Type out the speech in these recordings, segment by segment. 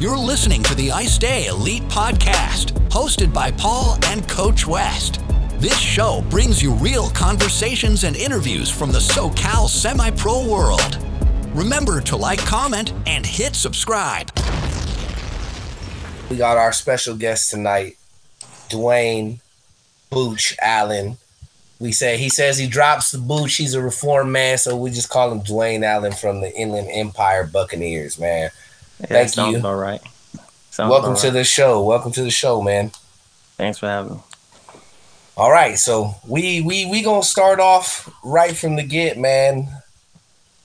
You're listening to the Ice Day Elite Podcast, hosted by Paul and Coach West. This show brings you real conversations and interviews from the SoCal semi pro world. Remember to like, comment, and hit subscribe. We got our special guest tonight, Dwayne Booch Allen. We say he says he drops the booch. He's a reformed man, so we just call him Dwayne Allen from the Inland Empire Buccaneers, man. Yeah, Thank sounds you. About right. Sounds Welcome to the show. Welcome to the show, man. Thanks for having me. All right, so we we we gonna start off right from the get, man.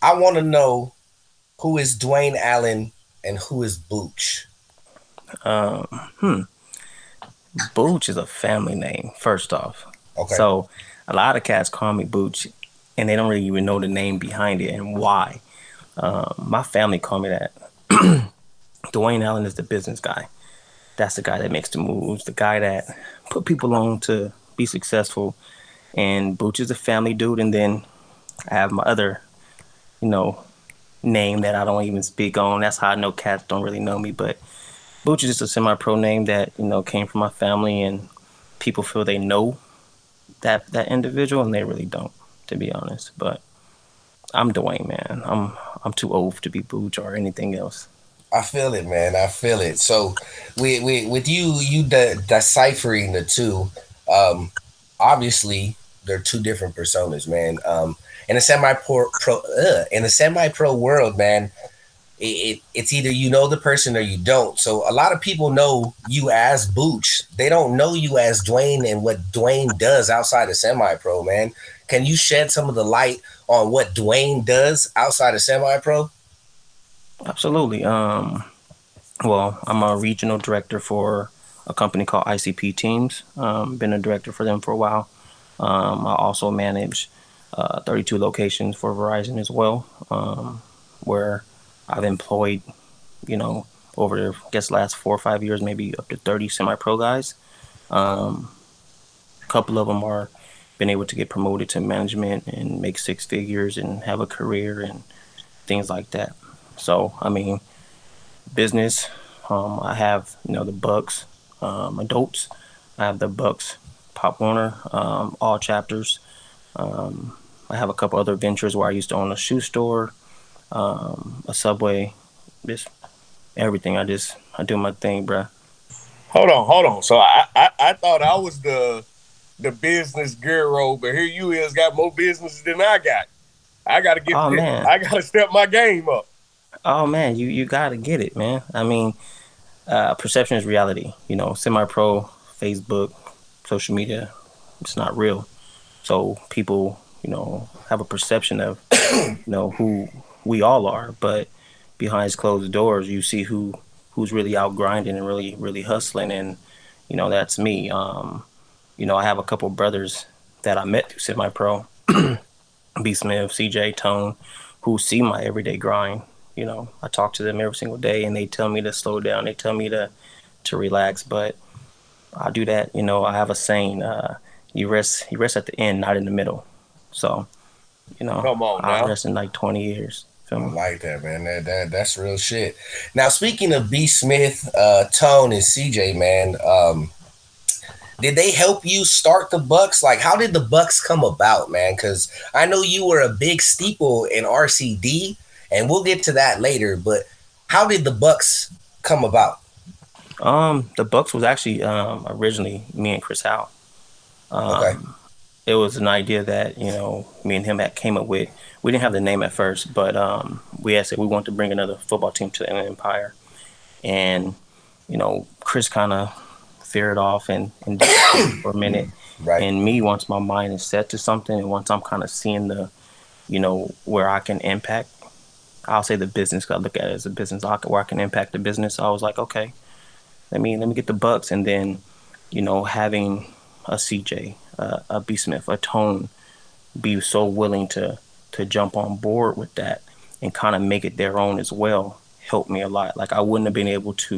I want to know who is Dwayne Allen and who is Booch. Um, hmm. Booch is a family name, first off. Okay. So a lot of cats call me Booch, and they don't really even know the name behind it and why. Um, my family call me that. Dwayne Allen is the business guy. That's the guy that makes the moves, the guy that put people on to be successful. And Booch is a family dude. And then I have my other, you know, name that I don't even speak on. That's how I know cats don't really know me. But Booch is just a semi-pro name that you know came from my family, and people feel they know that that individual, and they really don't, to be honest. But I'm Dwayne, man. I'm I'm too old to be Booch or anything else. I feel it, man. I feel it. So, with with, with you, you de- deciphering the two. Um, obviously, they're two different personas, man. Um, in a semi pro, uh, in a semi pro world, man, it, it it's either you know the person or you don't. So, a lot of people know you as Booch. They don't know you as Dwayne and what Dwayne does outside of semi pro, man. Can you shed some of the light on what Dwayne does outside of semi pro? Absolutely. Um, well, I'm a regional director for a company called ICP Teams. Um, been a director for them for a while. Um, I also manage uh, 32 locations for Verizon as well, um, where I've employed, you know, over I guess last four or five years, maybe up to 30 semi-pro guys. Um, a couple of them are been able to get promoted to management and make six figures and have a career and things like that. So I mean, business. Um, I have you know the Bucs um, adults. I have the Bucs Pop Warner um, all chapters. Um, I have a couple other ventures where I used to own a shoe store, um, a Subway, just everything. I just I do my thing, bruh. Hold on, hold on. So I, I, I thought I was the the business guru, but here you is got more businesses than I got. I gotta get Oh, man. I gotta step my game up. Oh man, you you gotta get it, man. I mean, uh, perception is reality. You know, semi-pro, Facebook, social media, it's not real. So people, you know, have a perception of, you know, who we all are, but behind closed doors, you see who who's really out grinding and really really hustling, and you know that's me. Um, you know, I have a couple brothers that I met through semi-pro, B Smith, CJ, Tone, who see my everyday grind you know i talk to them every single day and they tell me to slow down they tell me to to relax but i do that you know i have a saying uh you rest you rest at the end not in the middle so you know Come on i now. rest in like 20 years I like that, man. That, that that's real shit. Now, speaking of B. Smith, uh, Tone, and CJ, man, um, did they help you start the Bucs? Like, how did the Bucs come about, man? Because I know you were a big steeple in RCD, and we'll get to that later. But how did the Bucs come about? um the bucs was actually um originally me and chris howe um Okay. it was an idea that you know me and him had came up with we didn't have the name at first but um we said we want to bring another football team to the empire and you know chris kind of veered off and, and for a minute. Right. and me once my mind is set to something and once i'm kind of seeing the you know where i can impact i'll say the business 'cause i look at it as a business I can- where i can impact the business. I was like okay let me let me get the bucs. And then you know having a cj uh, a b smith a tone be so willing to to jump on board with that and kind of make it their own as well helped me a lot. Like i wouldn't have been able to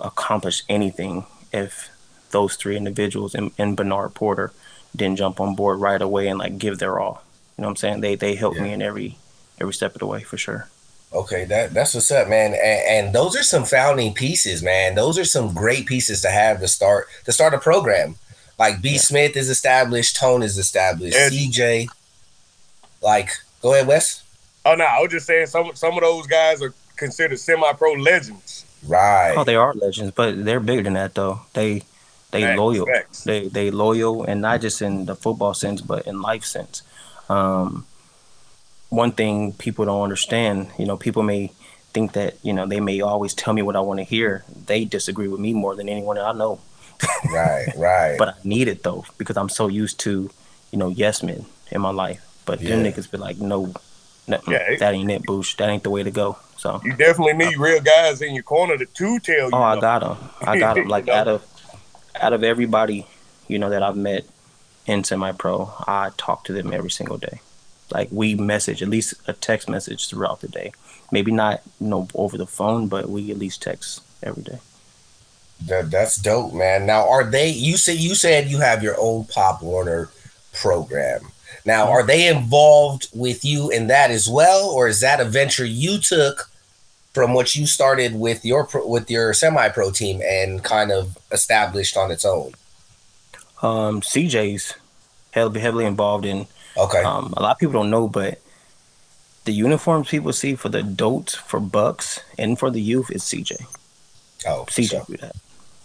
accomplish anything if those three individuals and, and Bernard Porter didn't jump on board right away and like give their all. You know what I'm saying? They they helped me in every every step of the way for sure. Okay, that that's what's up, man. And, and, those are some founding pieces, man. Those are some great pieces to have to start to start a program. Like B. Yeah. Smith is established, Tone is established, and, CJ. Like, go ahead, Wes. Oh no, I was just saying some some of those guys are considered semi-pro legends. Right. Oh, they are legends, but they're bigger than that though. They they loyal. They they loyal, and not just in the football sense, but in life sense. Um, one thing people don't understand, you know, people may think that you know they may always tell me what I want to hear. They disagree with me more than anyone I know. right, right. But I need it though because I'm so used to, you know, yes men in my life. But yeah. them niggas be like, no, no yeah, that ain't it, Booch. That ain't the way to go. So you definitely need uh, real guys in your corner to, to tell you. Oh, I got them. I got them. Like out of out of everybody, you know, that I've met in semi-pro, I talk to them every single day. Like we message at least a text message throughout the day. Maybe not, you know, over the phone, but we at least text every day. That, that's dope, man. Now, are they? You said you said you have your own Pop Warner program. Now, are they involved with you in that as well, or is that a venture you took from what you started with your with your semi pro team and kind of established on its own? Um, CJ's heavily heavily involved in. Okay. Um, a lot of people don't know, but the uniforms people see for the adults, for Bucs, and for the youth is CJ. Oh, CJ so. do that.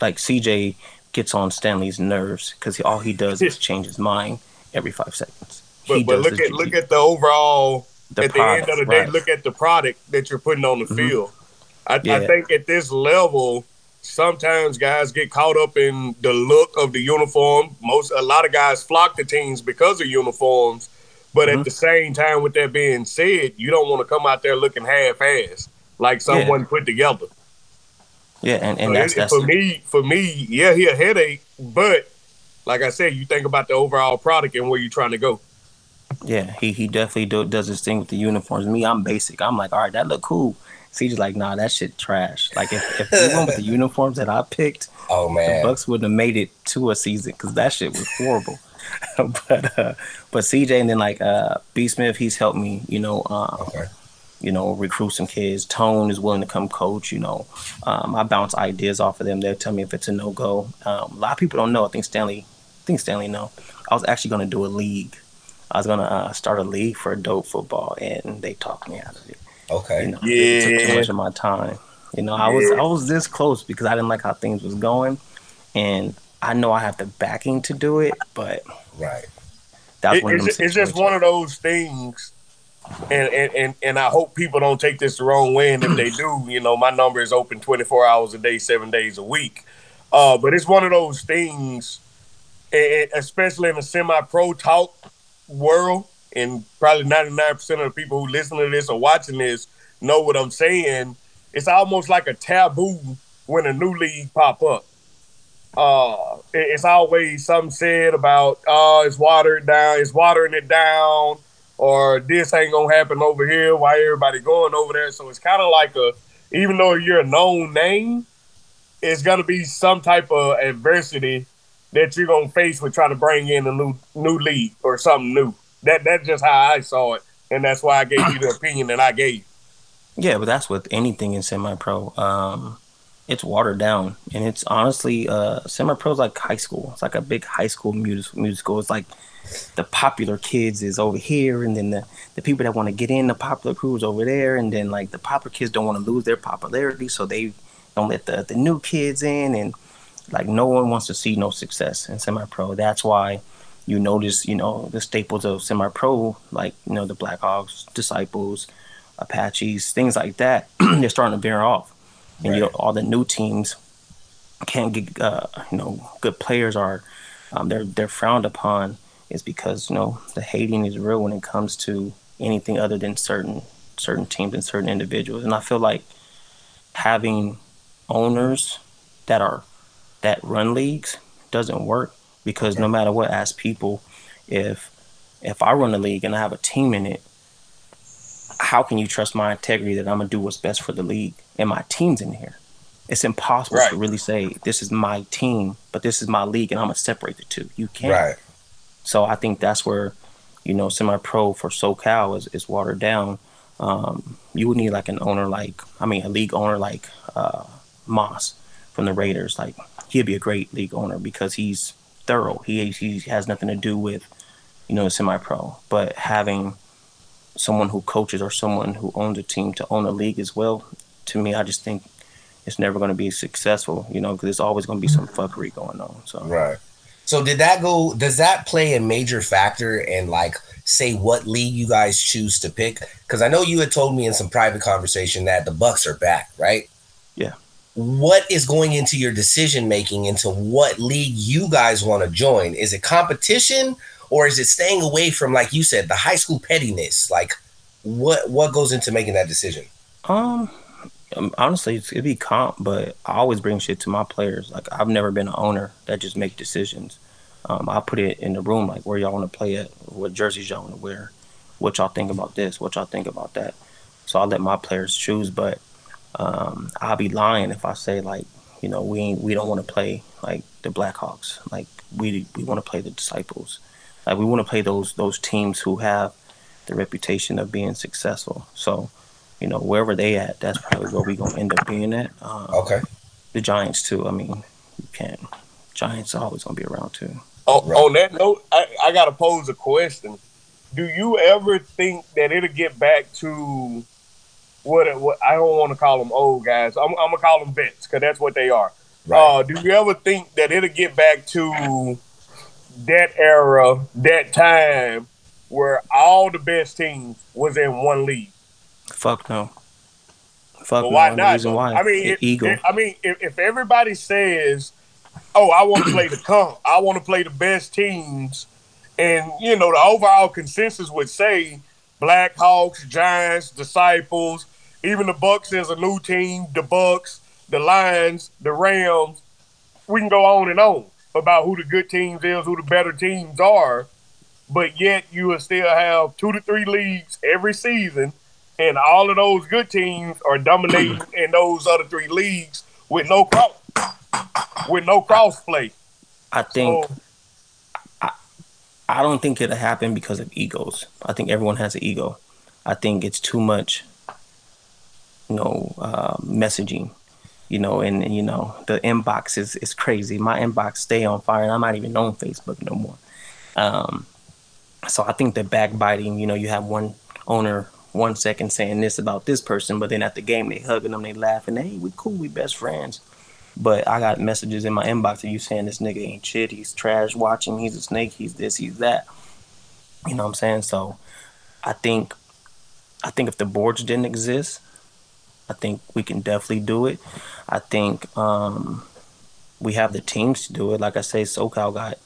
Like CJ gets on Stanley's nerves because all he does is change his mind every five seconds. But, but look at look at the overall. The at product, the end of the day, right. look at the product that you're putting on the mm-hmm. field. I, yeah. I think at this level, sometimes guys get caught up in the look of the uniform. Most a lot of guys flock to teams because of uniforms. But mm-hmm. at the same time, with that being said, you don't want to come out there looking half-assed, like someone yeah. put together. Yeah, and, and so that's, that's for me. For me, yeah, he a headache, but like I said, you think about the overall product and where you're trying to go. Yeah, he he definitely do, does his thing with the uniforms. Me, I'm basic. I'm like, all right, that look cool. CJ's like, nah, that shit trash. Like if, if we went with the uniforms that I picked, oh man, the Bucs wouldn't have made it to a season because that shit was horrible. but uh, but CJ and then like uh, B Smith, he's helped me, you know, um, okay you know, recruit some kids. Tone is willing to come coach. You know, um, I bounce ideas off of them. They'll tell me if it's a no go. Um, a lot of people don't know. I think Stanley, I think Stanley know. I was actually going to do a league. I was going to uh, start a league for adult football, and they talked me out of it. Okay. You know, yeah. It took too much of my time. You know, I was I was this close because I didn't like how things was going, and I know I have the backing to do it, but right. That's it, it's, it's just one of those things and, and and and I hope people don't take this the wrong way. And if they do, you know, my number is open 24 hours a day, seven days a week. Uh, but it's one of those things, especially in the semi-pro talk world, and probably 99% of the people who listen to this or watching this know what I'm saying. It's almost like a taboo when a new league pop up. Uh, it's always something said about, oh, it's watered down, it's watering it down or this ain't gonna happen over here. Why everybody going over there? So it's kind of like a, even though you're a known name, it's gonna be some type of adversity that you're gonna face with trying to bring in a new new league or something new. That that's just how I saw it, and that's why I gave you the opinion that I gave. Yeah, but that's with anything in semi-pro. Um, it's watered down, and it's honestly uh, semi-pro is like high school. It's like a big high school music musical. It's like the popular kids is over here, and then the, the people that want to get in the popular crews over there, and then like the popular kids don't want to lose their popularity, so they don't let the, the new kids in, and like no one wants to see no success in semi-pro. That's why you notice, you know, the staples of semi-pro, like you know the Blackhawks, Disciples, Apaches, things like that. they're starting to veer off, and right. you know all the new teams can't get, uh, you know, good players are. Um, they're they're frowned upon is because you know the hating is real when it comes to anything other than certain certain teams and certain individuals. And I feel like having owners that are that run leagues doesn't work because no matter what, as people, if if I run a league and I have a team in it, how can you trust my integrity that I'm gonna do what's best for the league and my team's in here? It's impossible right. to really say this is my team, but this is my league, and I'm gonna separate the two. You can't. Right. So I think that's where, you know, semi-pro for SoCal is, is watered down. Um, you would need like an owner like I mean a league owner like uh, Moss from the Raiders. Like he'd be a great league owner because he's thorough. He he has nothing to do with you know a semi-pro, but having someone who coaches or someone who owns a team to own a league as well. To me, I just think it's never going to be successful, you know, because there's always going to be some fuckery going on. So right. So did that go? Does that play a major factor in like say what league you guys choose to pick? Because I know you had told me in some private conversation that the Bucs are back, right? Yeah. What is going into your decision making into what league you guys want to join? Is it competition or is it staying away from, like you said, the high school pettiness? Like, what what goes into making that decision? Um, um honestly, it'd be comp, but I always bring shit to my players. Like, I've never been an owner that just make decisions. Um, I put it in the room, like where y'all want to play at, what jerseys y'all want to wear, what y'all think about this, what y'all think about that. So I let my players choose, but um, I'll be lying if I say like, you know, we ain't, we don't want to play like the Blackhawks. Like we we want to play the Disciples. Like we want to play those those teams who have the reputation of being successful. So, you know, wherever they at, that's probably where we gonna end up being at. Um, okay. The Giants too. I mean, you can't. Giants are always gonna be around too. Oh, right. On that note, I, I gotta pose a question. Do you ever think that it'll get back to what, what I don't want to call them old guys. I'm, I'm gonna call them vets because that's what they are. Right. Uh, do you ever think that it'll get back to that era, that time where all the best teams was in one league? Fuck no. Fuck well, why no. not? Why. I mean, if, Eagle. If, I mean, if, if everybody says, "Oh, I want to play the comp. I want to play the best teams," and you know, the overall consensus would say Blackhawks, Giants, Disciples, even the Bucs as a new team, the Bucs, the Lions, the Rams. We can go on and on about who the good teams is, who the better teams are, but yet you will still have two to three leagues every season, and all of those good teams are dominating in those other three leagues with no cross with no cross play. I think so, I, I don't think it'll happen because of egos. I think everyone has an ego. I think it's too much you know, uh, messaging, you know, and, and, you know, the inbox is, is crazy. My inbox stay on fire and I'm not even on Facebook no more. Um, so I think the backbiting, you know, you have one owner one second saying this about this person, but then at the game they hugging them, they laughing, hey, we cool, we best friends. But I got messages in my inbox of you saying this nigga ain't shit, he's trash watching, he's a snake, he's this, he's that. You know what I'm saying? So I think I think if the boards didn't exist, I think we can definitely do it. I think um, we have the teams to do it. Like I say, SoCal got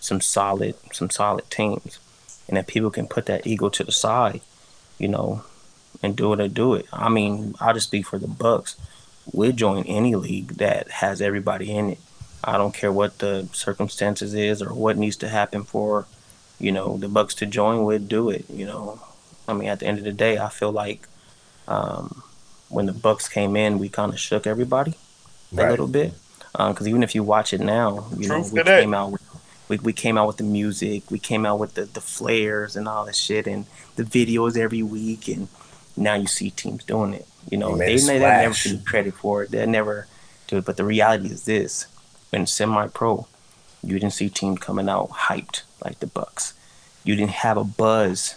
some solid, some solid teams, and if people can put that ego to the side, you know, and do it or do it. I mean, I'll just speak for the Bucs. We'll join any league that has everybody in it. I don't care what the circumstances is or what needs to happen for, you know, the Bucs to join. We'll do it. You know, I mean, at the end of the day, I feel like um, when the Bucs came in, we kind of shook everybody right. a little bit. Because um, even if you watch it now, you Truth know we came out with we, we came out with the music, we came out with the the flares and all that shit, and the videos every week, and now you see teams doing it. You know, they, they, they never get credit for it. They never do it. But the reality is this: in semi-pro, you didn't see teams coming out hyped like the Bucs. You didn't have a buzz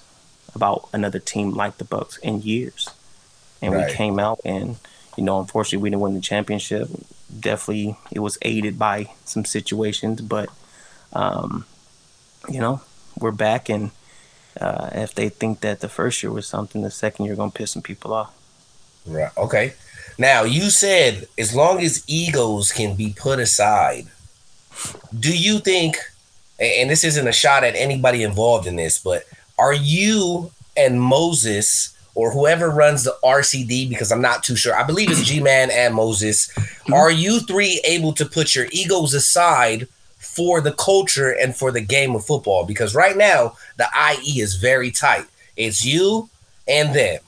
about another team like the Bucs in years and right. we came out and you know unfortunately we didn't win the championship. Definitely it was aided by some situations but um, you know we're back and uh, if they think that the first year was something the second year gonna piss some people off. Right. Okay. Now you said as long as egos can be put aside do you think and this isn't a shot at anybody involved in this but are you and moses or whoever runs the RCD, because I'm not too sure. I believe it's G Man and Moses. Mm-hmm. Are you three able to put your egos aside for the culture and for the game of football? Because right now, the IE is very tight. It's you and them.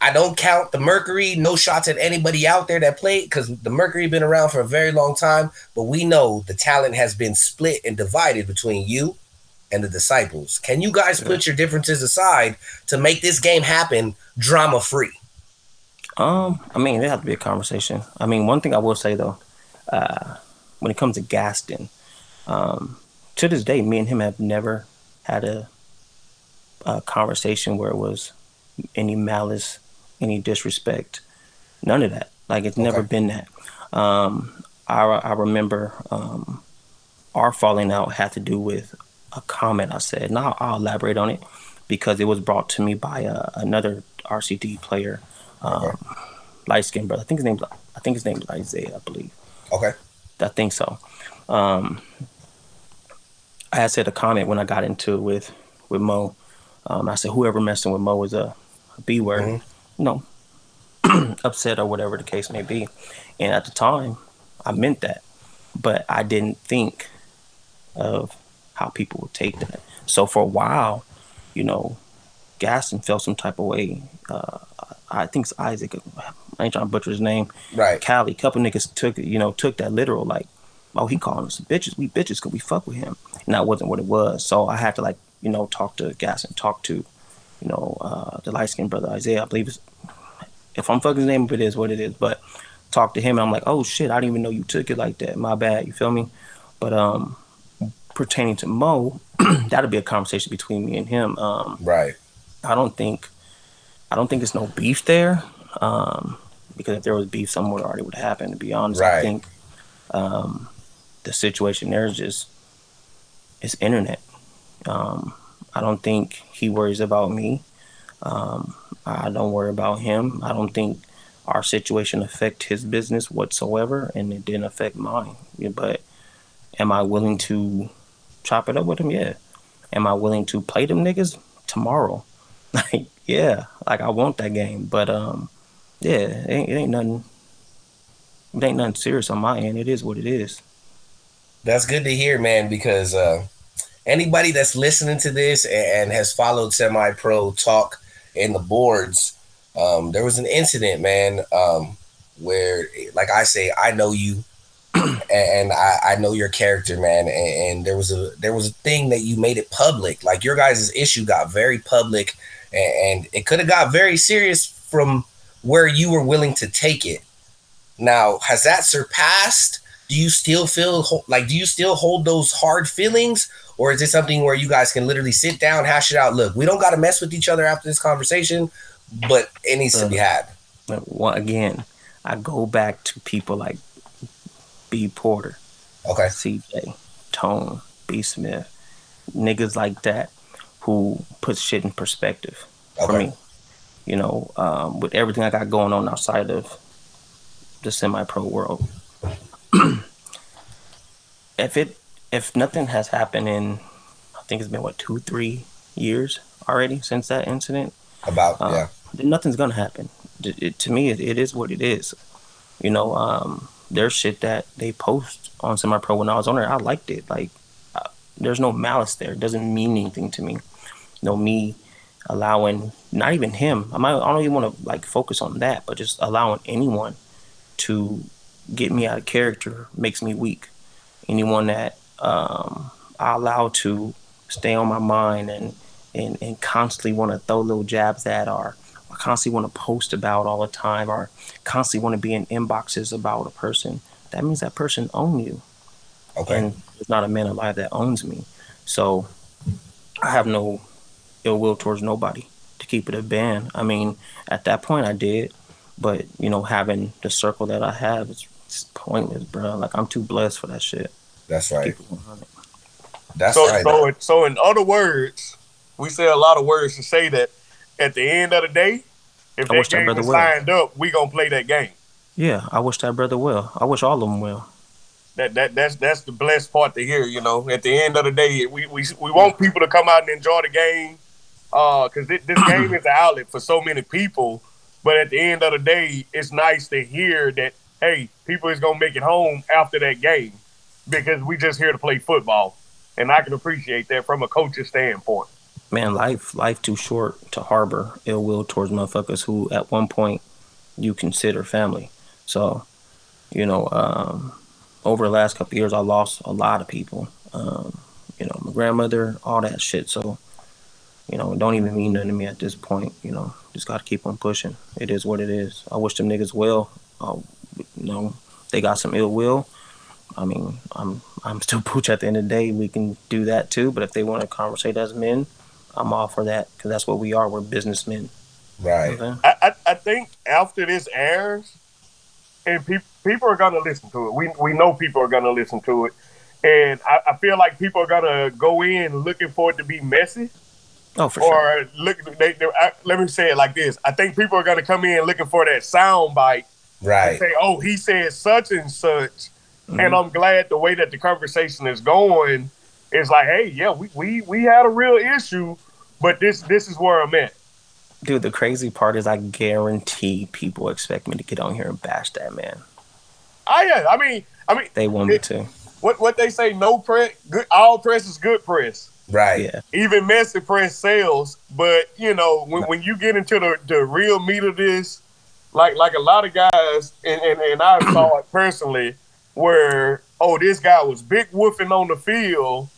I don't count the Mercury, no shots at anybody out there that played because the Mercury been around for a very long time. But we know the talent has been split and divided between you and the disciples. Can you guys put your differences aside to make this game happen drama free? Um, I mean, there has to be a conversation. I mean, one thing I will say though, uh, when it comes to Gaston, um, to this day, me and him have never had a, a conversation where it was any malice, any disrespect, none of that. Like it's okay. never been that. Um, I I remember um, our falling out had to do with a comment I said. Now I'll elaborate on it because it was brought to me by uh, another RCD player, um, okay. light skinned brother. I think his name I think his name is Isaiah, I believe. Okay. I think so. Um, I had said a comment when I got into it with with Mo. Um, I said whoever messing with Mo is a, a B word. Mm-hmm. No, upset or whatever the case may be. And at the time, I meant that, but I didn't think of how people would take that. So for a while, you know, Gaston felt some type of way. Uh, I think it's Isaac. I ain't trying to butcher his name. Right. Cali. Couple niggas took it you know took that literal like, oh he calling us bitches. We bitches because we fuck with him. And that wasn't what it was. So I had to like you know talk to Gaston, talk to, you know, uh, the light skinned brother Isaiah. I believe it's, if I'm fucking his name, if it is what it is. But talk to him, and I'm like, oh shit, I didn't even know you took it like that. My bad. You feel me? But um, pertaining to Mo, that'll be a conversation between me and him. Um, right. I don't think, I don't think it's no beef there. Um, because if there was beef, somewhere already would have happened. To be honest, right. I think um, the situation there is just it's internet. Um, I don't think he worries about me. Um, I don't worry about him. I don't think our situation affect his business whatsoever, and it didn't affect mine. But am I willing to chop it up with them? Yeah. Am I willing to play them niggas tomorrow? Like, yeah. Like I want that game, but um, yeah, it ain't, it ain't nothing. It ain't nothing serious on my end. It is what it is. That's good to hear, man. Because uh, anybody that's listening to this and has followed semi pro talk in the boards, um, there was an incident, man, um, where, like I say, I know you, and I, I, know your character, man. And, and, there was a there was a thing that you made it public. Like your guys' issue got very public, and, and it could have got very serious from where you were willing to take it. Now, has that surpassed? Do you still feel like? Do you still hold those hard feelings, or is it something where you guys can literally sit down, hash it out? Look, we don't got to mess with each other after this conversation but it needs uh, to be had. Well, again, I go back to people like B Porter, okay, CJ, Tone, B Smith, niggas like that who put shit in perspective okay. for me. You know, um, with everything I got going on outside of the semi-pro world. if it if nothing has happened in I think it's been what two three years already since that incident. About uh, yeah nothing's gonna happen. It, it, to me, it, it is what it is. You know, um, there's shit that they post on semi pro when I was on there. I liked it. Like, there's no malice there. It doesn't mean anything to me. Know, me allowing not even him. I might. I don't even want to like focus on that, but just allowing anyone to get me out of character makes me weak. Anyone that um, I allow to stay on my mind and and, and constantly want to throw little jabs at I constantly want to post about all the time or constantly want to be in inboxes about a person, that means that person owns you. Okay. And there's not a man alive that owns me. So I have no ill will towards nobody to keep it a band. I mean, at that point I did, but you know, having the circle that I have is pointless, bro. Like I'm too blessed for that shit. That's right. That's so, right. So, so in other words, we say a lot of words to say that at the end of the day, if I that game that is signed up, we gonna play that game. Yeah, I wish that brother well. I wish all of them well. That that that's that's the blessed part to hear. You know, at the end of the day, we we we want people to come out and enjoy the game, uh, because this game is an outlet for so many people. But at the end of the day, it's nice to hear that hey, people is gonna make it home after that game because we just here to play football, and I can appreciate that from a coach's standpoint man, life life too short to harbor ill will towards motherfuckers who at one point you consider family. So, you know, um, over the last couple years, I lost a lot of people. Um, you know, my grandmother, all that shit. So, you know, don't even mean nothing to me at this point. You know, just got to keep on pushing. It is what it is. I wish them niggas well. Uh, you know, they got some ill will. I mean, I'm I'm still Booch at the end of the day. We can do that too. But if they want to conversate as men, I'm all for that because that's what we are. We're businessmen. Right. I, I, I think after this airs, and people people are gonna listen to it. We we know people are gonna listen to it, and I, I feel like people are gonna go in looking for it to be messy. Oh, for or sure. look, they, they, I, let me say it like this: I think people are gonna come in looking for that sound bite Right. and say, "Oh, he said such and such," Mm-hmm. and I'm glad the way that the conversation is going is like, "Hey, yeah, we we we had a real issue, but this this is where I'm at." Dude, the crazy part is I guarantee people expect me to get on here and bash that man. I yeah, I mean, I mean, They want me to. what what they say, no press, good, all press is good press. Right. Yeah. Even messy press sells, but you know when, when you get into the, the real meat of this, like like a lot of guys, and and, and I saw it personally, where oh this guy was big woofing on the field,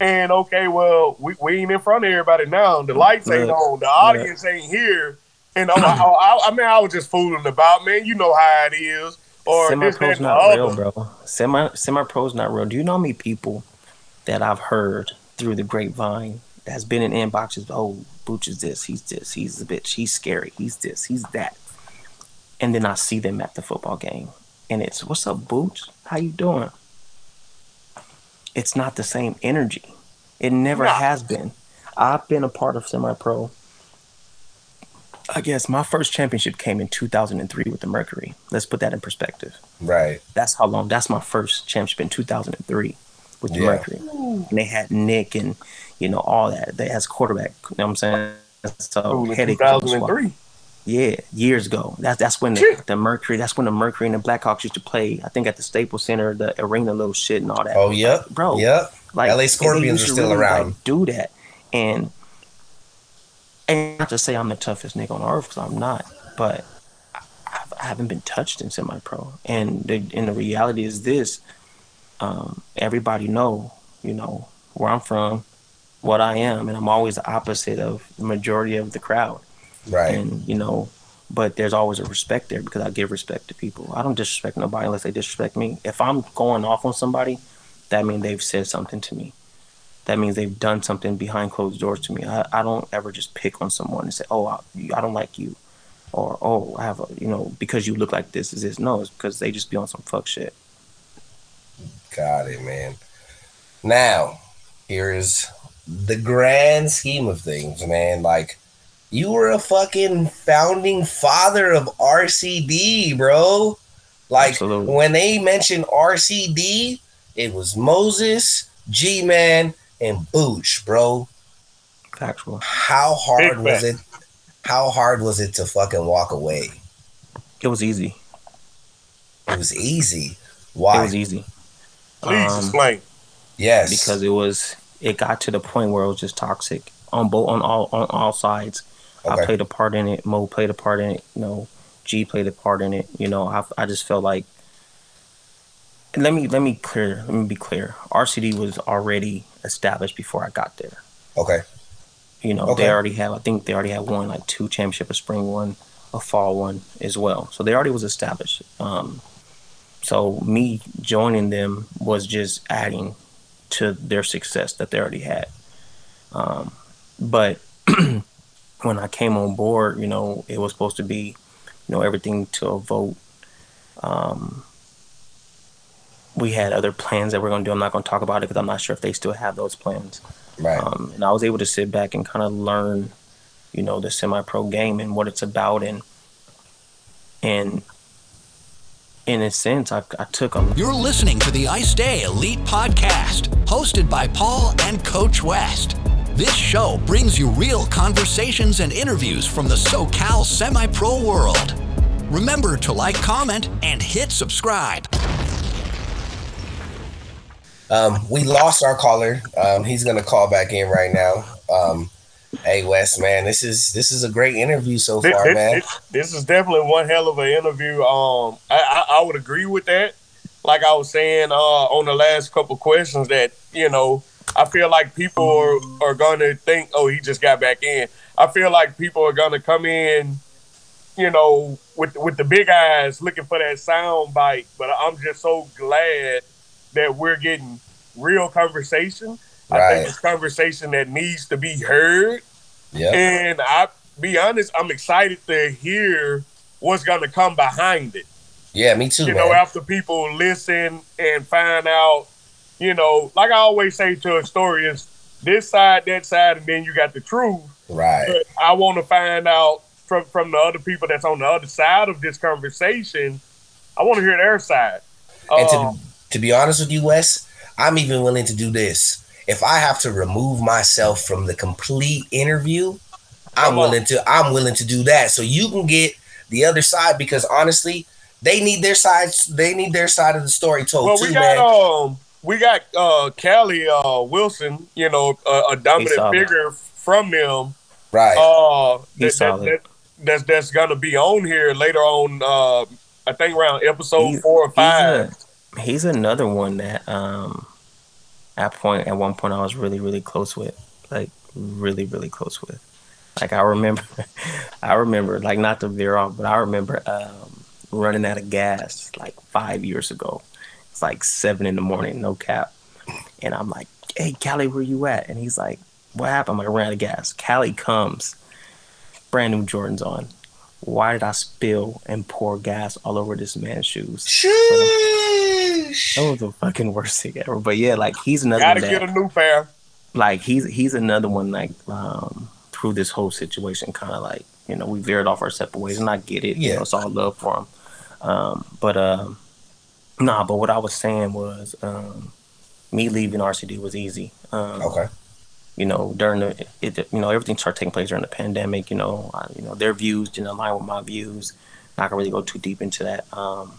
and okay, well we, we ain't in front of everybody now. The lights ain't Look, on, the audience ain't here, and I'm, I, oh, I, I mean I was just fooling about, man. You know how it is, or semi pro's not real, bro. Semi semi pro's not real. Do you know me people that I've heard through the grapevine that's been in inboxes? Oh, Booch is this, he's this, he's a bitch, he's scary, he's this, he's that. And then I see them at the football game, and it's what's up, Booch? How you doing? It's not the same energy. It never Nah. has been. I've been a part of semi pro. I guess my first championship came in 2003 with the Mercury. Let's put that in perspective. Right. That's how long. That's my first championship in 2003 with the Yeah. Mercury. And they had Nick and you know all that. They has quarterback. You know what I'm saying? So Ooh, in headache was swallowed. 2003. Yeah, years ago. That's that's when the, the Mercury. That's when the Mercury and the Blackhawks used to play. I think at the Staples Center, the arena, little shit and all that. Oh, yep. bro. Yep. Like LA Scorpions are still really, around. Like, do that, and and not to say I'm the toughest nigga on earth because I'm not, but I, I haven't been touched in semi-pro, and the and the reality is this: um, everybody know, you know, where I'm from, what I am, and I'm always the opposite of the majority of the crowd, Right. and you know. But there's always a respect there because I give respect to people. I don't disrespect nobody unless they disrespect me. If I'm going off on somebody, that means they've said something to me. That means they've done something behind closed doors to me. I, I don't ever just pick on someone and say, oh, I, I don't like you. Or, oh, I have a, you know, because you look like this, is this. No, it's because they just be on some fuck shit. Got it, man. Now, here is the grand scheme of things, man. Like, you were a fucking founding father of RCD, bro. Like, Absolutely. when they mentioned RCD, it was Moses, G Man, and Booch, bro. Factual. How hard Big was fact. it? How hard was it to fucking walk away? It was easy. It was easy. Why? It was easy. Please Um, explain. yes. because it was it got to the point where it was just toxic on both on all on all sides. Okay. I played a part in it. Mo played a part in it. You know, G played a part in it. You know, I I just felt like. Let me let me clear. Let me be clear. RCD was already established before I got there. okay. You know, Okay. they already have. I think they already had won like two championship, a spring one, a fall one as well. So they already was established. Um, so me joining them was just adding to their success that they already had. Um, but when I came on board, you know, it was supposed to be, you know, everything to a vote. Um, we had other plans that we're going to do. I'm not going to talk about it because I'm not sure if they still have those plans. Right. Um, and I was able to sit back and kind of learn, you know, the semi-pro game and what it's about, and and in a sense, I, I took them. You're listening to the Ice Day Elite Podcast, hosted by Paul and Coach West. This show brings you real conversations and interviews from the SoCal semi pro world. Remember to like, comment, and hit subscribe. Um, we lost our caller. Um, he's gonna call back in right now. Um, hey Wes, man, this is this is a great interview so This, far, this- man. this- this is definitely one hell of an interview. Um, I, I, I would agree with that. Like I was saying uh, on the last couple questions, that you know I feel like people are, are going to think, oh, he just got back in. I feel like people are going to come in, you know, with with the big eyes looking for that sound bite. But I'm just so glad that we're getting real conversation. Right. I think it's conversation that needs to be heard. Yeah. And I be honest, I'm excited to hear what's going to come behind it. Yeah, me too. You man. know, after people listen and find out, you know, like I always say to historians, this side, that side, and then you got the truth. Right. But I want to find out from from the other people that's on the other side of this conversation. I want to hear their side. And um, to, to be honest with you, Wes, I'm even willing to do this. If I have to remove myself from the complete interview, I'm willing to I'm willing to do that so you can get the other side because honestly, they need their sides. They need their side of the story told well, too, got, man. Um, we got uh, Callie uh, Wilson, you know, a dominant figure from them. Right. Uh, that, that, that, that's that's gonna be on here later on. Uh, I think around episode he's, four or five. He's, a, he's another one that um, at point at one point I was really really close with, like really really close with. Like I remember, I remember like not to veer off, but I remember um, running out of gas like five years ago. Like seven in the morning, no cap. And I'm like, hey, Callie, where you at? And he's like, what happened? I'm like, I ran out of gas. Callie comes, brand new Jordans on. Why did I spill and pour gas all over this man's shoes? Sheesh. That was the fucking worst thing ever. But yeah, like he's another. Gotta get a new pair. Like he's he's another one. Like um, through this whole situation, kind of like you know we veered off our separate ways, and I get it. Yeah, you know, it's all love for him. Um, but um, nah, but what I was saying was um, me leaving RCD was easy. Um, okay. You know, during the it, you know everything started taking place during the pandemic. You know, I, you know their views didn't align with my views. Not gonna really go too deep into that. Um,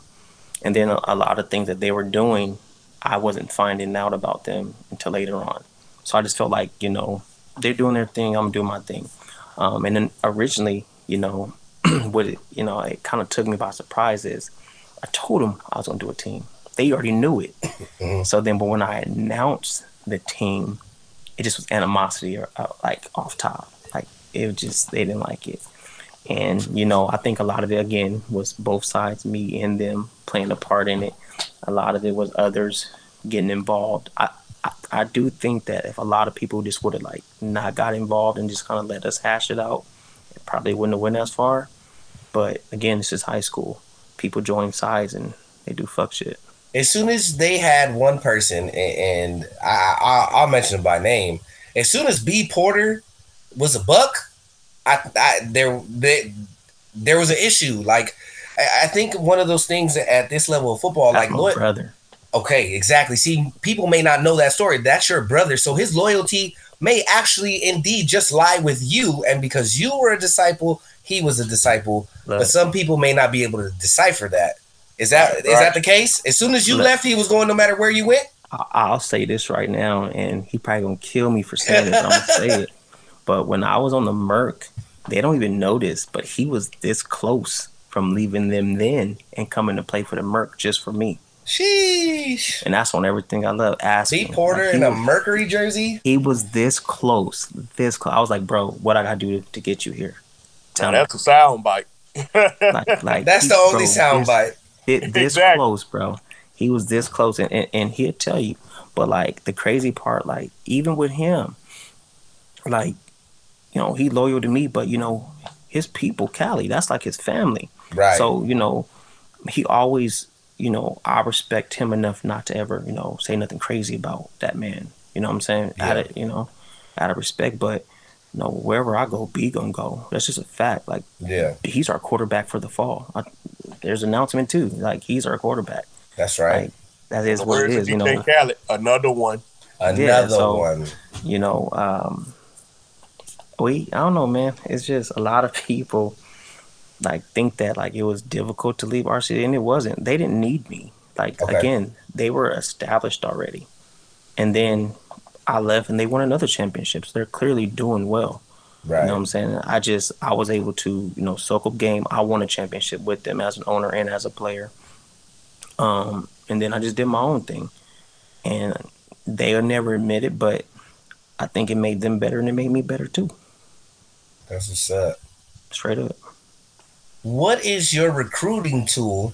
and then a, a lot of things that they were doing, I wasn't finding out about them until later on. So I just felt like you know they're doing their thing. I'm doing my thing. Um, and then originally, you know, what it, you know, it kind of took me by surprise is I told them I was gonna do a team. They already knew it. Mm-hmm. So then, but when I announced the team, it just was animosity or uh, like off top. Like it just they didn't like it. And you know, I think a lot of it again was both sides, me and them playing a part in it. A lot of it was others getting involved. I, I, I do think that if a lot of people just would have like not got involved and just kind of let us hash it out, it probably wouldn't have went as far. But again, this is high school. People join sides and they do fuck shit. As soon as they had one person, and I, I will mention him by name. As soon as B Porter was a buck, I, I there they, there was an issue. Like I, I think one of those things at this level of football, That's like what brother Okay, exactly. See, people may not know that story. That's your brother. So his loyalty may actually indeed just lie with you. And because you were a disciple, he was a disciple. Right. But some people may not be able to decipher that. Is that right. is that the case? As soon as you left, he was going no matter where you went? I'll say this right now, and he probably gonna kill me for saying this. I'm gonna say it. But when I was on the Merc, they don't even know this, but he was this close from leaving them then and coming to play for the Merc just for me. Sheesh. And that's on everything I love. Asking. B Porter like, in a Mercury jersey. He was this close, this close. I was like, bro, what I gotta do to, to get you here? Tell that's a sound bite. like, like that's the only bro, sound bite. It, this exactly. close, bro. He was this close, and, and and he'll tell you. But like the crazy part, like even with him, like you know, he loyal to me, but you know, his people, Cali, that's like his family. Right. So you know, he always you know, I respect him enough not to ever, you know, say nothing crazy about that man. You know what I'm saying? Yeah. Out of, you know, out of respect. But you know, wherever I go, B gonna go. That's just a fact. Like, yeah, he's our quarterback for the fall. I, there's an announcement too. Like, he's our quarterback. That's right. Like, that is what it is. You know, Khaled, another one. Another yeah, so, one. You know, um, we I don't know, man. It's just a lot of people like think that like it was difficult to leave RCD and it wasn't. They didn't need me. Like okay. again, they were established already. And then I left and they won another championship. So they're clearly doing well. Right. You know what I'm saying? I just I was able to, you know, soak up game. I won a championship with them as an owner and as a player. Um, and then I just did my own thing. And they'll never admit it, but I think it made them better and it made me better too. That's what's up. Straight up. What is your recruiting tool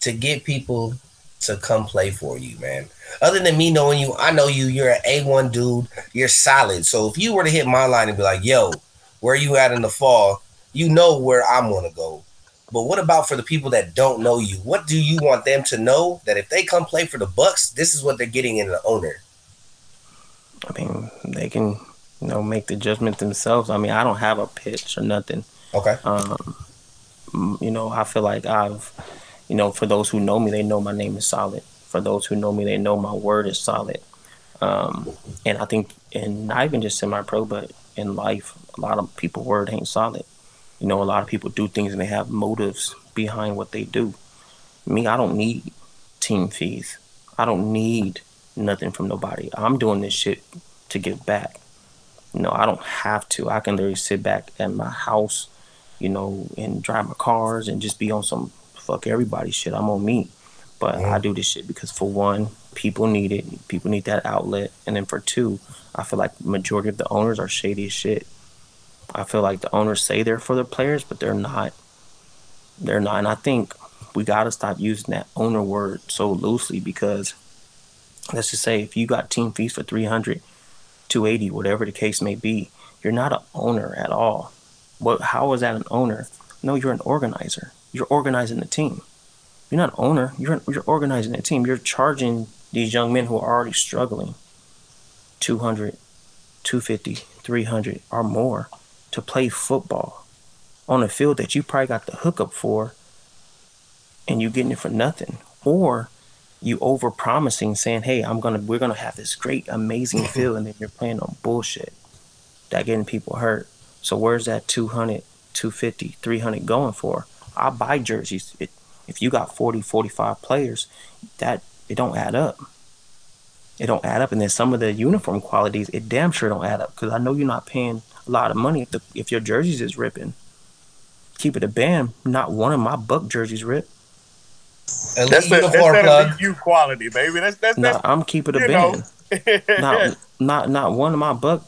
to get people to come play for you, man? Other than me knowing you, I know you. You're an A1 dude. You're solid. So if you were to hit my line and be like, yo, where you at in the fall? You know where I'm gonna go. But what about for the people that don't know you? What do you want them to know that if they come play for the Bucs, this is what they're getting in the owner? I mean, they can, you know, make the judgment themselves. I mean, I don't have a pitch or nothing. Okay. Um, you know, I feel like I've, you know, for those who know me, they know my name is solid. For those who know me, they know my word is solid. Um, and I think, and not even just in my pro, but in life, a lot of people word ain't solid. You know, a lot of people do things and they have motives behind what they do. Me, I don't need team fees. I don't need nothing from nobody. I'm doing this shit to give back. You know, I don't have to. I can literally sit back at my house, you know, and drive my cars and just be on some fuck everybody shit. I'm on me. But mm. I do this shit because for one, people need it. People need that outlet. And then for two, I feel like majority of the owners are shady as shit. I feel like the owners say they're for the players, but they're not. They're not. And I think we got to stop using that owner word so loosely because let's just say if you got team fees for 300, 280, whatever the case may be, you're not an owner at all. What? How is that an owner? No, you're an organizer. You're organizing the team. You're not an owner. You're you're organizing a team. You're charging these young men who are already struggling 200, 250, 300 or more to play football on a field that you probably got the hookup for and you're getting it for nothing or you over promising saying hey i'm gonna we're gonna have this great amazing field and then you're playing on bullshit that getting people hurt so where's that 200 250 300 going for i buy jerseys it, if you got 40 45 players that it don't add up it don't add up and then some of the uniform qualities it damn sure don't add up because i know you're not paying a lot of money if the if your jerseys is ripping. Keep it a band. Not one of my Buc jerseys rip. Elite that's the, uniform plug. You quality, baby. That's that's. Nah, I'm keeping a band. not not not one of my Buc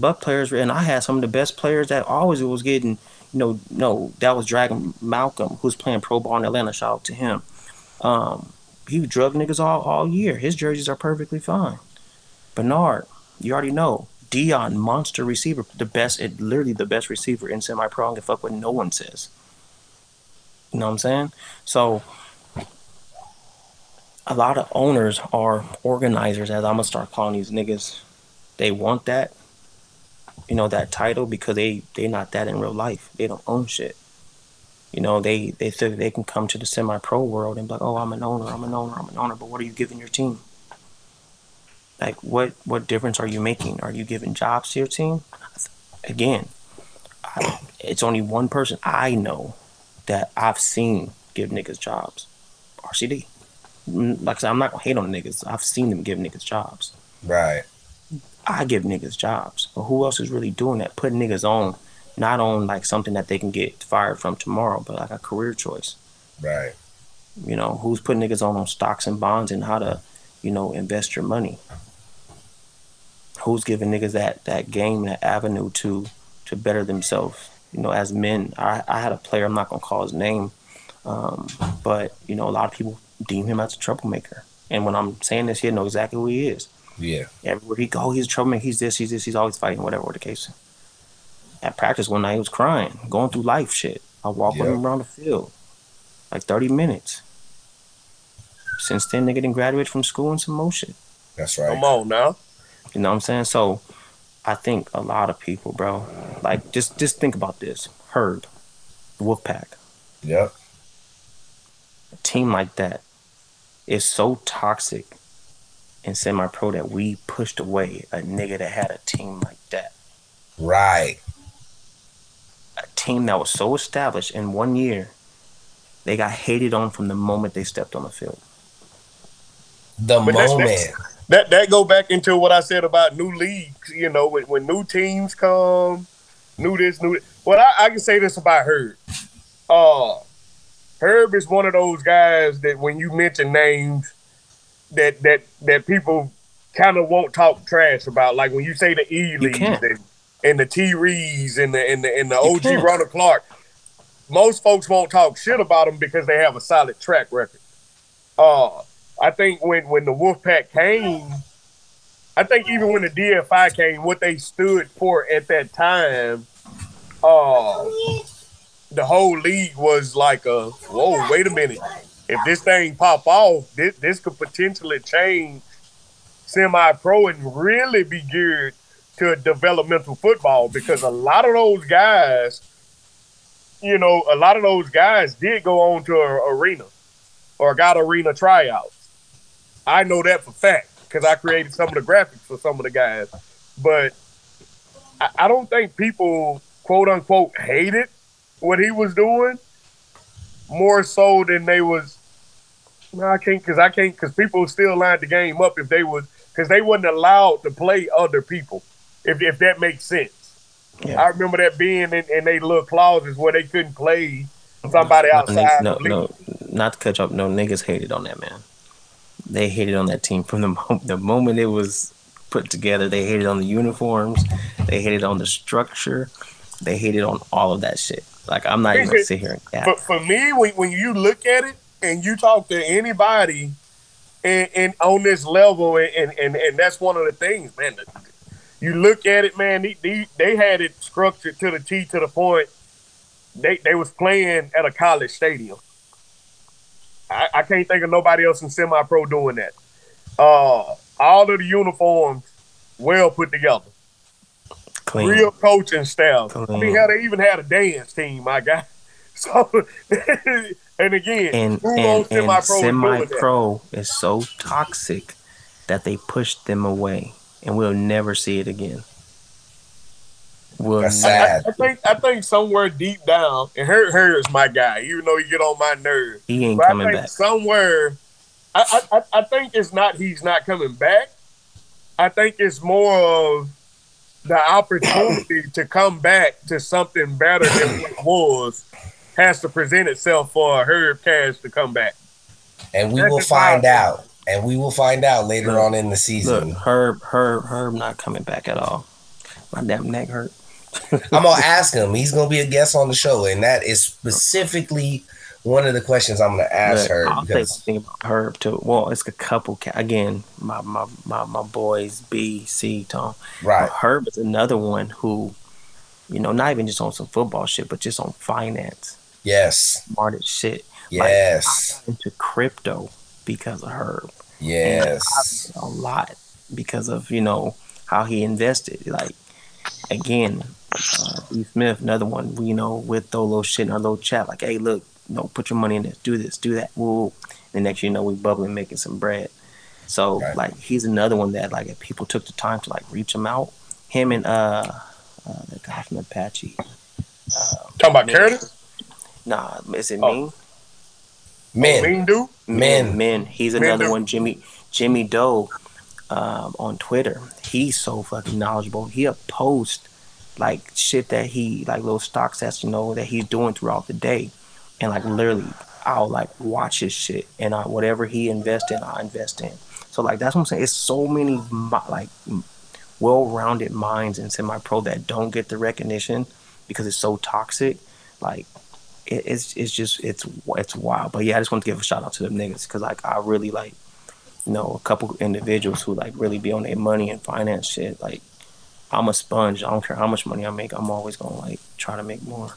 Buc players, and I had some of the best players that always was getting. Know, no, that was Dragon Malcolm, who's playing pro ball in Atlanta. Shout out to him. Um, he drug niggas all all year. His jerseys are perfectly fine. Bernard, you already know. Dion, monster receiver, the best, it, literally the best receiver in semi pro. I fuck what no one says. You know what I'm saying? So, a lot of owners are organizers, as I'm gonna start calling these niggas. They want that, you know, that title because they they're not that in real life. They don't own shit. You know, they they think they can come to the semi pro world and be like, oh, I'm an owner, I'm an owner, I'm an owner. But what are you giving your team? Like, what what difference are you making? Are you giving jobs to your team? Again, I, it's only one person I know that I've seen give niggas jobs. RCD. Like I said, I'm not gonna hate on niggas. I've seen them give niggas jobs. Right. I give niggas jobs, but who else is really doing that? Putting niggas on, not on like something that they can get fired from tomorrow, but like a career choice. Right. You know, who's putting niggas on on stocks and bonds and how to, you know, invest your money who's giving niggas that that game, that avenue to to better themselves. You know, as men, I, I had a player. I'm not gonna call his name, um, but you know, a lot of people deem him as a troublemaker. And when I'm saying this, he know exactly who he is. Yeah. Everywhere he go, he's a troublemaker. He's this. He's this. He's always fighting. Whatever the case. At practice one night, he was crying, going through life shit. I walked yep. with him around the field, like 30 minutes. Since then, nigga didn't graduate from school and some more shit. That's right. Come on now. You know what I'm saying? So I think a lot of people, bro, like just just think about this. Herb, Wolfpack. Yep. A team like that is so toxic and semi pro that we pushed away a nigga that had a team like that. Right. A team that was so established in one year, they got hated on from the moment they stepped on the field. The but moment. That's, that's, that that go back into what I said about new leagues. You know, when, when new teams come, new this, new. This. Well, I, I can say this about Herb. Uh, Herb is one of those guys that when you mention names, that that that people kind of won't talk trash about. Like when you say the E League and, and the T Rees and the and the and the OG Runner Clark, most folks won't talk shit about them because they have a solid track record. Uh, I think when when the Wolfpack came, I think even when the DFI came, what they stood for at that time, uh, the whole league was like a whoa, wait a minute. If this thing pop off, this this could potentially change semi-pro and really be geared to developmental football because a lot of those guys, you know, a lot of those guys did go on to an arena or got arena tryouts. I know that for fact because I created some of the graphics for some of the guys. But I, I don't think people quote unquote hated what he was doing more so than they was. No, I can't because I can't because people still lined the game up if they was because they wasn't allowed to play other people. If if that makes sense. Yeah. I remember that being in, in they little clauses where they couldn't play somebody outside. No, no, not to catch up. No niggas hated on that man they hated on that team from the mo- the moment it was put together. They hated on the uniforms. They hated on the structure. They hated on all of that shit. Like I'm not even gonna sit here and But for me, when, when you look at it and you talk to anybody and, and on this level, and, and and that's one of the things, man. You look at it, man. They, they, they had it structured to the T to the point. They they was playing at a college stadium. I, I can't think of nobody else in semi pro doing that. Uh, all of the uniforms well put together. Clean. Real coaching staff. Clean. I mean, how they even had a dance team, my guy. So, and again, and, and, and semi-pro is so toxic that they pushed them away, and we'll never see it again. Well, That's sad. I, I, think I think somewhere deep down, and her her is my guy. Even though you get on my nerves, he ain't but coming back. Somewhere, I, I I think it's not he's not coming back. I think it's more of the opportunity to come back to something better than what was has to present itself for Herb Cash to come back. And we That's will find out. And we will find out later look, on in the season. Look, Herb, Herb, Herb, not coming back at all. My damn neck hurt. I'm gonna ask him. He's gonna be a guest on the show, and that is specifically one of the questions I'm gonna ask her. I'll because... say something about Herb too. Well, it's a couple. Again, my my my, my boys B C Tom. Right. But Herb is another one who, you know, not even just on some football shit, but just on finance. Yes. Smart as shit. Yes. Like, into crypto because of her. Yes. a lot because of you know how he invested. Like again, uh, E. Smith, another one, you know, with throw little shit in our little chat, like, hey, look, you know, put your money in this, do this, do that. Woo. And next you know, we bubbling, making some bread. So right. like he's another one that like if people took the time to like reach him out, him and uh, uh the guy from Apache. Uh, Talking about Curtis? Nah, is it oh. Mean? Men. do? Men. Men. He's another one. Jimmy Jimmy Doe um, on Twitter. He's so fucking knowledgeable. He'll post like shit that he like little stocks sets, you know, that he's doing throughout the day, and like literally, I'll like watch his shit, and I, whatever he invests in, I invest in. So like that's what I'm saying. It's so many like well-rounded minds in semi-pro that don't get the recognition because it's so toxic. Like it, it's it's just it's it's wild. But yeah, I just want to give a shout out to them niggas because like I really like you know a couple individuals who like really be on their money and finance shit like I'm a sponge. I don't care how much money I make. I'm always gonna like try to make more.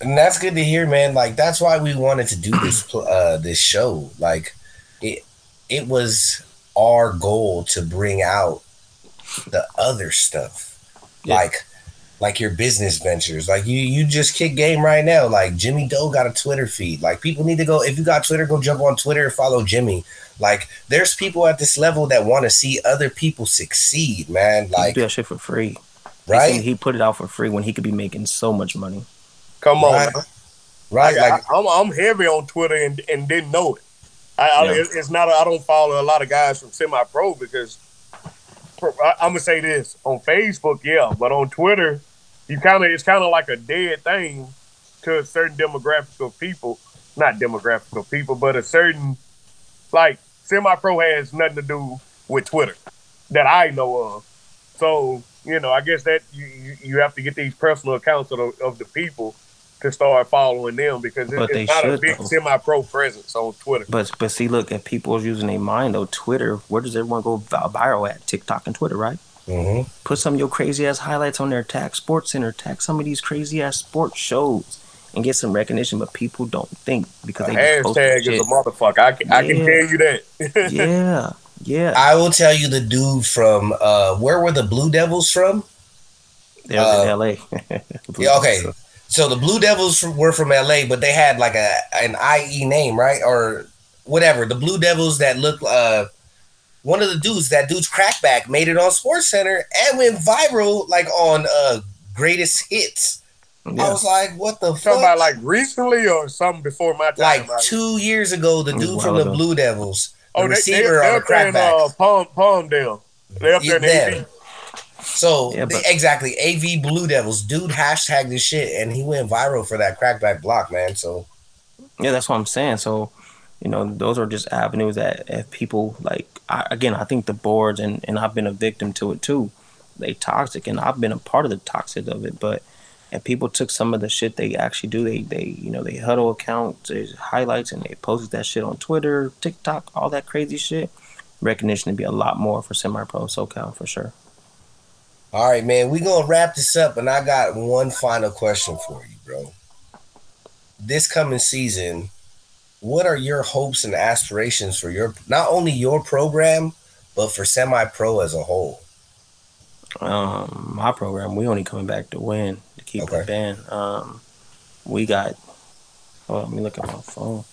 And that's good to hear, man. Like that's why we wanted to do this uh this show. Like it it was our goal to bring out the other stuff. Yeah. Like like your business ventures. Like you you just kick game right now. Like Jimmy Doe got a Twitter feed. Like people need to go if you got Twitter, go jump on Twitter, follow Jimmy. Like there's people at this level that want to see other people succeed, man. Like do that shit for free. Right? He put it out for free when he could be making so much money. Come on. Right. right. Like, I, am I'm, I'm heavy on Twitter and, and didn't know it. I, yeah. I, it's not. I don't follow a lot of guys from semi pro because I, I'm gonna say this on Facebook, yeah, but on Twitter, you kind of it's kind of like a dead thing to a certain demographic of people. Not demographic of people, but a certain like semi pro has nothing to do with Twitter that I know of. So you know, I guess that you you have to get these personal accounts of the, of the people to start following them because it, it's not should, a big semi pro presence on Twitter. But but see, look, if people are using their mind though, Twitter, where does everyone go viral at? TikTok and Twitter, right? Mm-hmm. Put some of your crazy ass highlights on there. Tag SportsCenter. Tag some of these crazy ass sports shows and get some recognition. But people don't think because they hashtag is a motherfucker. I can, yeah. I can tell you that. yeah, yeah. I will tell you the dude from uh, where were the Blue Devils from? They're uh, in L.A. yeah, okay. So the Blue Devils were from L.A., but they had like a an IE name, right, or whatever. The Blue Devils that look. Uh, one of the dudes, that dude's crackback, made it on SportsCenter and went viral, like on uh greatest hits. Yeah. I was like, what the fuck? about like recently or something before my time? Like two years ago, the dude from the Blue Devils, the oh, receiver they, on the crackback. Uh, Palm, Palmdale. They up there yeah, in So yeah, but- exactly, AV Blue Devils, dude hashtag this shit, and he went viral for that crackback block, man. So yeah, that's what I'm saying. So you know, those are just avenues that if people like, I, again, I think the boards and and I've been a victim to it too. They toxic, and I've been a part of the toxic of it, but and people took some of the shit they actually do. They they you know they huddle accounts, highlights, and they posted that shit on Twitter, TikTok, all that crazy shit. Recognition to be a lot more for semi-pro SoCal for sure. All right, man, we gonna wrap this up, and I got one final question for you, bro. This coming season, what are your hopes and aspirations for your not only your program, but for semi-pro as a whole? Um, my program, we only coming back to win to keep okay. the band. Um, we got. Oh, let me look at my phone.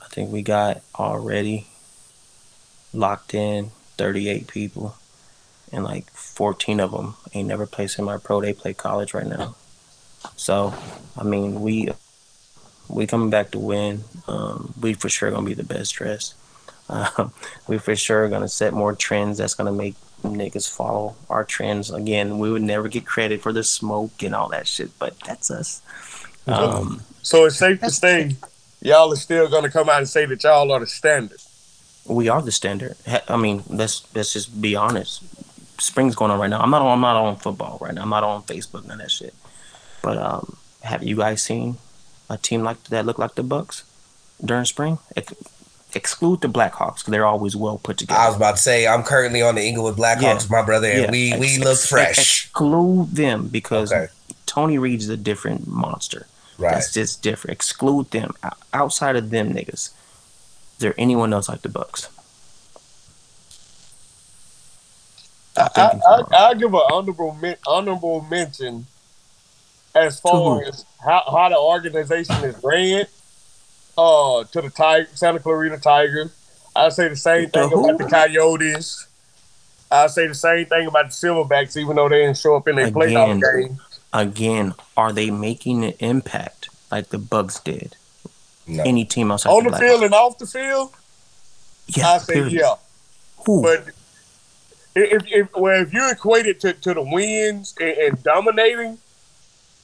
I think we got already locked in 38 people, and like 14 of them ain't never played semi-pro. They play college right now. So, I mean, we we coming back to win. Um, we for sure gonna be the best dressed. Um, we for sure gonna set more trends that's gonna make niggas follow our trends. Again, we would never get credit for the smoke and all that shit, but that's us. Um, so it's safe to say y'all are still going to come out and say that y'all are the standard. We are the standard. I mean, let's let's just be honest. Spring's going on right now. I'm not on. I'm not on football right now. I'm not on Facebook none of that shit. But um, have you guys seen a team like that look like the Bucs during spring? It, exclude the Blackhawks because they're always well put together. I was about to say I'm currently on the Inglewood Blackhawks, yeah. my brother, and yeah. we we ex- look fresh. exclude them because okay. Tony Reed's a different monster. Right. That's just different. Exclude them. Outside of them niggas, is there anyone else like the Bucs? I, I, I, give an honorable honorable mention as far as how, how the organization is ran uh to the Tiger, Santa Clarita Tigers. I say the same thing about the Coyotes. I say the same thing about the Silverbacks, even though they didn't show up in their playoff game. Again, are they making an impact like the Bucs did? No. Any team outside on the, the field and off the field? Yeah, I say period. yeah. Who? But if, if well, if you equate it to, to the wins and, and dominating,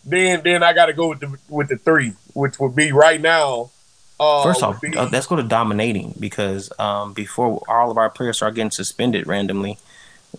then then I got to go with the with the three, which would be right now uh, First off, be- uh, let's go to dominating because um, before all of our players start getting suspended randomly,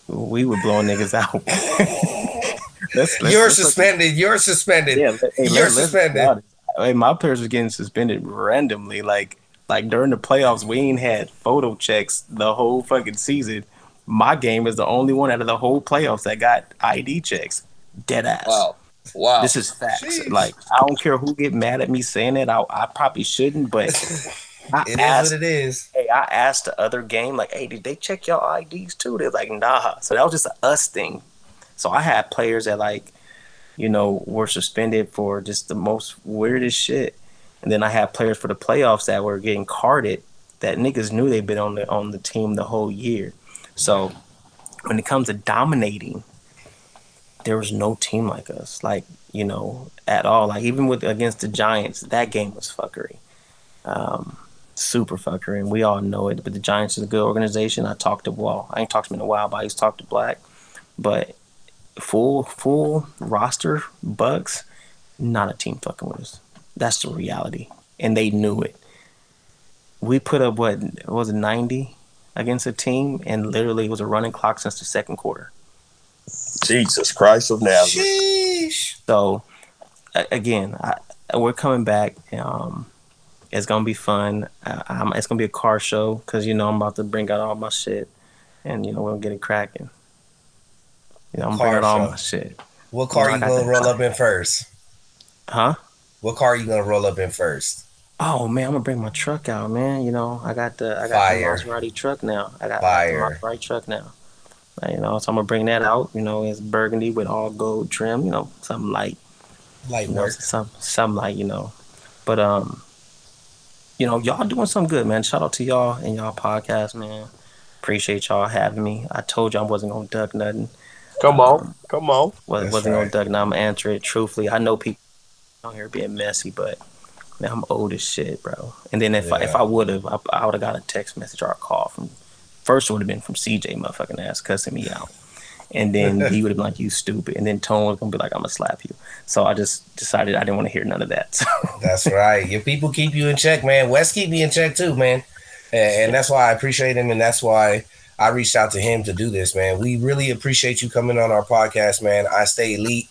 we were blowing niggas out. let's, let's, you're let's suspended. You're suspended. Yeah, hey, you're suspended. Hey, my players were getting suspended randomly. Like, like during the playoffs, we ain't had photo checks the whole fucking season. My game is the only one out of the whole playoffs that got ID checks. Dead ass. Wow. Wow. This is facts. Jeez. Like I don't care who get mad at me saying it. I, I probably shouldn't, but I it asked, is what it is. Hey, I asked the other game, like, hey, did they check your IDs too? They're like, nah. So that was just an us thing. So I had players that like, you know, were suspended for just the most weirdest shit. And then I had players for the playoffs that were getting carded that niggas knew they'd been on the on the team the whole year. So when it comes to dominating, there was no team like us, like you know, at all. Like even with against the Giants, that game was fuckery, um, super fuckery, and we all know it. But the Giants is a good organization. I talked to well, I ain't talked to him in a while, but I used to talk to Black, but full full roster Bucs, not a team fucking with us. That's the reality, and they knew it. we put up what was it ninety against a team, and literally it was a running clock since the second quarter. Jesus Christ of Nazareth. Sheesh. So again, I, we're coming back. Um, it's gonna be fun. I, it's gonna be a car show because you know I'm about to bring out all my shit, and you know we're gonna get it cracking. You know I'm bringing out all my shit. What car you, know, you gonna roll up in first? Huh? What car are you gonna roll up in first? Oh man, I'm gonna bring my truck out, man. You know, I got the I got Fire. the Maserati truck now. I got, Fire. I got the Maserati truck now. You know, so I'm gonna bring that out. You know, it's burgundy with all gold trim. You know, something light. Light you work. Know, some some light. You know, but um, you know, y'all doing something good, man. Shout out to y'all and y'all podcast, man. Appreciate y'all having me. I told y'all I wasn't gonna duck nothing. Come on, um, come on. Was, wasn't right. gonna duck. Now I'm gonna answer it truthfully. I know people out here being messy, but Man, I'm old as shit, bro. And then if yeah. I, if I would have, I, I would have got a text message or a call from. First would have been from CJ, motherfucking ass, cussing me out, and then he would have been like, "You stupid," and then Tone was gonna be like, "I'm gonna slap you." So I just decided I didn't want to hear none of that. So. That's right. Your people keep you in check, man. West keep me in check too, man, and, and that's why I appreciate him, and that's why I reached out to him to do this, man. We really appreciate you coming on our podcast, man. I stay elite.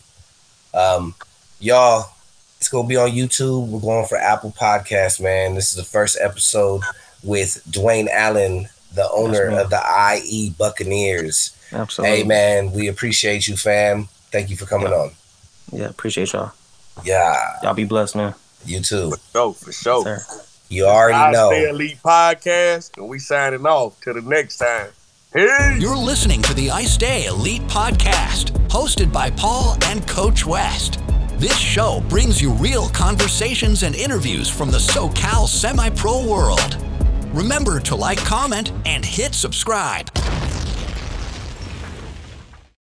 Um, y'all it's gonna be on YouTube. We're going for Apple Podcast, man. This is the first episode with Dwayne Allen, the owner yes, of the IE Buccaneers. Absolutely. Hey man, we appreciate you, fam. Thank you for coming yeah. on. Yeah, appreciate y'all. Yeah. Y'all be blessed, man. You too. For sure, for sure. Yes, you already I know. Stay Elite Podcast, and we signing off. Till the next time. Peace. You're listening to the I Stay Elite Podcast, hosted by Paul and Coach West. This show brings you real conversations and interviews from the SoCal semi pro world. Remember to like, comment, and hit subscribe.